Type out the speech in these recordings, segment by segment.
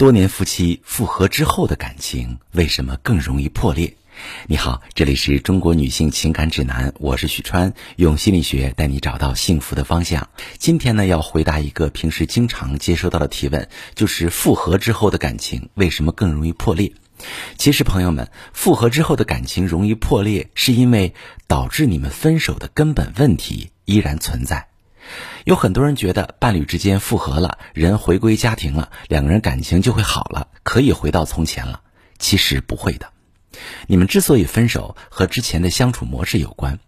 多年夫妻复合之后的感情为什么更容易破裂？你好，这里是中国女性情感指南，我是许川，用心理学带你找到幸福的方向。今天呢，要回答一个平时经常接收到的提问，就是复合之后的感情为什么更容易破裂？其实，朋友们，复合之后的感情容易破裂，是因为导致你们分手的根本问题依然存在。有很多人觉得伴侣之间复合了，人回归家庭了，两个人感情就会好了，可以回到从前了。其实不会的。你们之所以分手，和之前的相处模式有关。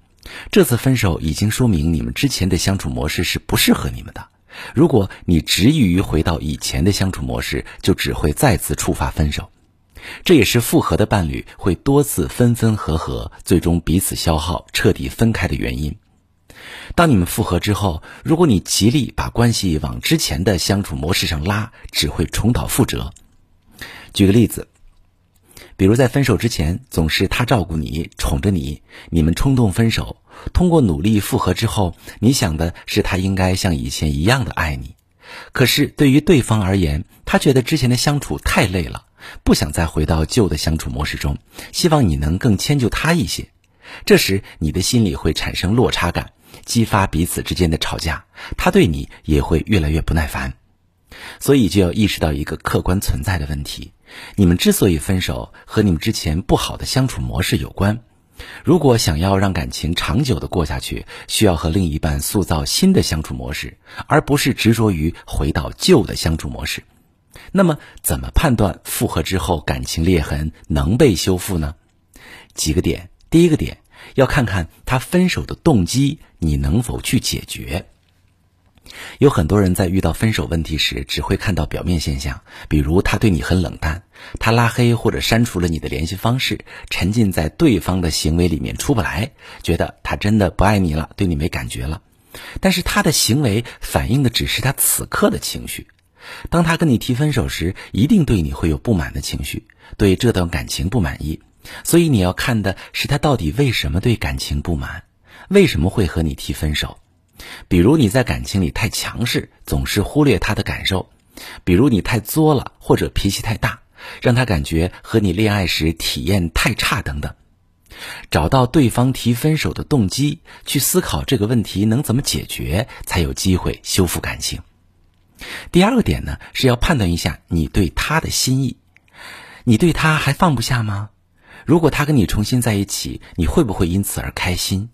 这次分手已经说明你们之前的相处模式是不适合你们的。如果你执意于回到以前的相处模式，就只会再次触发分手。这也是复合的伴侣会多次分分合合，最终彼此消耗，彻底分开的原因。当你们复合之后，如果你极力把关系往之前的相处模式上拉，只会重蹈覆辙。举个例子，比如在分手之前，总是他照顾你、宠着你，你们冲动分手，通过努力复合之后，你想的是他应该像以前一样的爱你。可是对于对方而言，他觉得之前的相处太累了，不想再回到旧的相处模式中，希望你能更迁就他一些。这时，你的心里会产生落差感。激发彼此之间的吵架，他对你也会越来越不耐烦，所以就要意识到一个客观存在的问题：你们之所以分手，和你们之前不好的相处模式有关。如果想要让感情长久的过下去，需要和另一半塑造新的相处模式，而不是执着于回到旧的相处模式。那么，怎么判断复合之后感情裂痕能被修复呢？几个点，第一个点。要看看他分手的动机，你能否去解决？有很多人在遇到分手问题时，只会看到表面现象，比如他对你很冷淡，他拉黑或者删除了你的联系方式，沉浸在对方的行为里面出不来，觉得他真的不爱你了，对你没感觉了。但是他的行为反映的只是他此刻的情绪。当他跟你提分手时，一定对你会有不满的情绪，对这段感情不满意。所以你要看的是他到底为什么对感情不满，为什么会和你提分手？比如你在感情里太强势，总是忽略他的感受；比如你太作了，或者脾气太大，让他感觉和你恋爱时体验太差等等。找到对方提分手的动机，去思考这个问题能怎么解决，才有机会修复感情。第二个点呢，是要判断一下你对他的心意，你对他还放不下吗？如果他跟你重新在一起，你会不会因此而开心？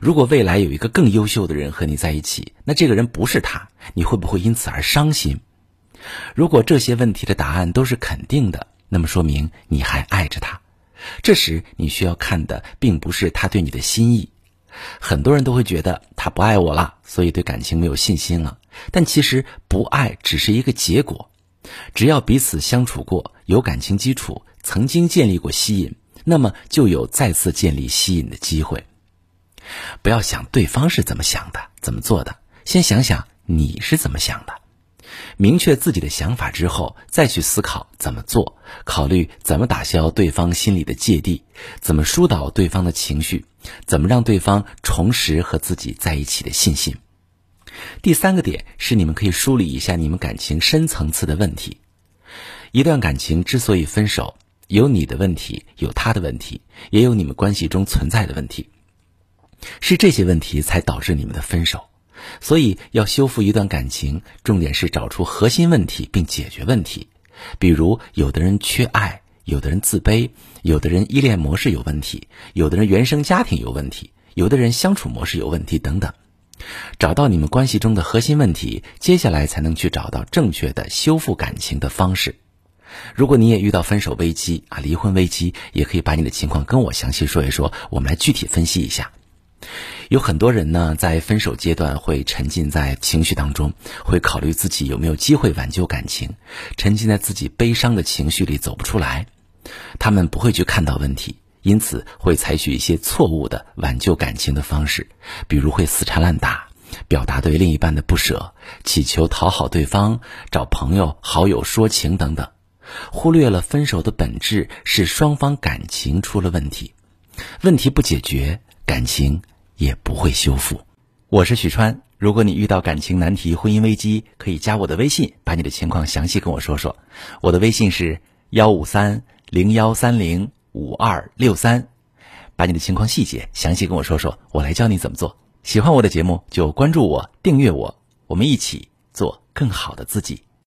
如果未来有一个更优秀的人和你在一起，那这个人不是他，你会不会因此而伤心？如果这些问题的答案都是肯定的，那么说明你还爱着他。这时你需要看的并不是他对你的心意。很多人都会觉得他不爱我了，所以对感情没有信心了。但其实不爱只是一个结果，只要彼此相处过，有感情基础，曾经建立过吸引。那么就有再次建立吸引的机会。不要想对方是怎么想的、怎么做的，先想想你是怎么想的。明确自己的想法之后，再去思考怎么做，考虑怎么打消对方心里的芥蒂，怎么疏导对方的情绪，怎么让对方重拾和自己在一起的信心。第三个点是，你们可以梳理一下你们感情深层次的问题。一段感情之所以分手。有你的问题，有他的问题，也有你们关系中存在的问题，是这些问题才导致你们的分手。所以要修复一段感情，重点是找出核心问题并解决问题。比如，有的人缺爱，有的人自卑，有的人依恋模式有问题，有的人原生家庭有问题，有的人相处模式有问题等等。找到你们关系中的核心问题，接下来才能去找到正确的修复感情的方式。如果你也遇到分手危机啊，离婚危机，也可以把你的情况跟我详细说一说，我们来具体分析一下。有很多人呢，在分手阶段会沉浸在情绪当中，会考虑自己有没有机会挽救感情，沉浸在自己悲伤的情绪里走不出来。他们不会去看到问题，因此会采取一些错误的挽救感情的方式，比如会死缠烂打，表达对另一半的不舍，祈求讨好对方，找朋友好友说情等等。忽略了分手的本质是双方感情出了问题，问题不解决，感情也不会修复。我是许川。如果你遇到感情难题、婚姻危机，可以加我的微信，把你的情况详细跟我说说。我的微信是幺五三零幺三零五二六三，把你的情况细节详细跟我说说，我来教你怎么做。喜欢我的节目就关注我、订阅我，我们一起做更好的自己。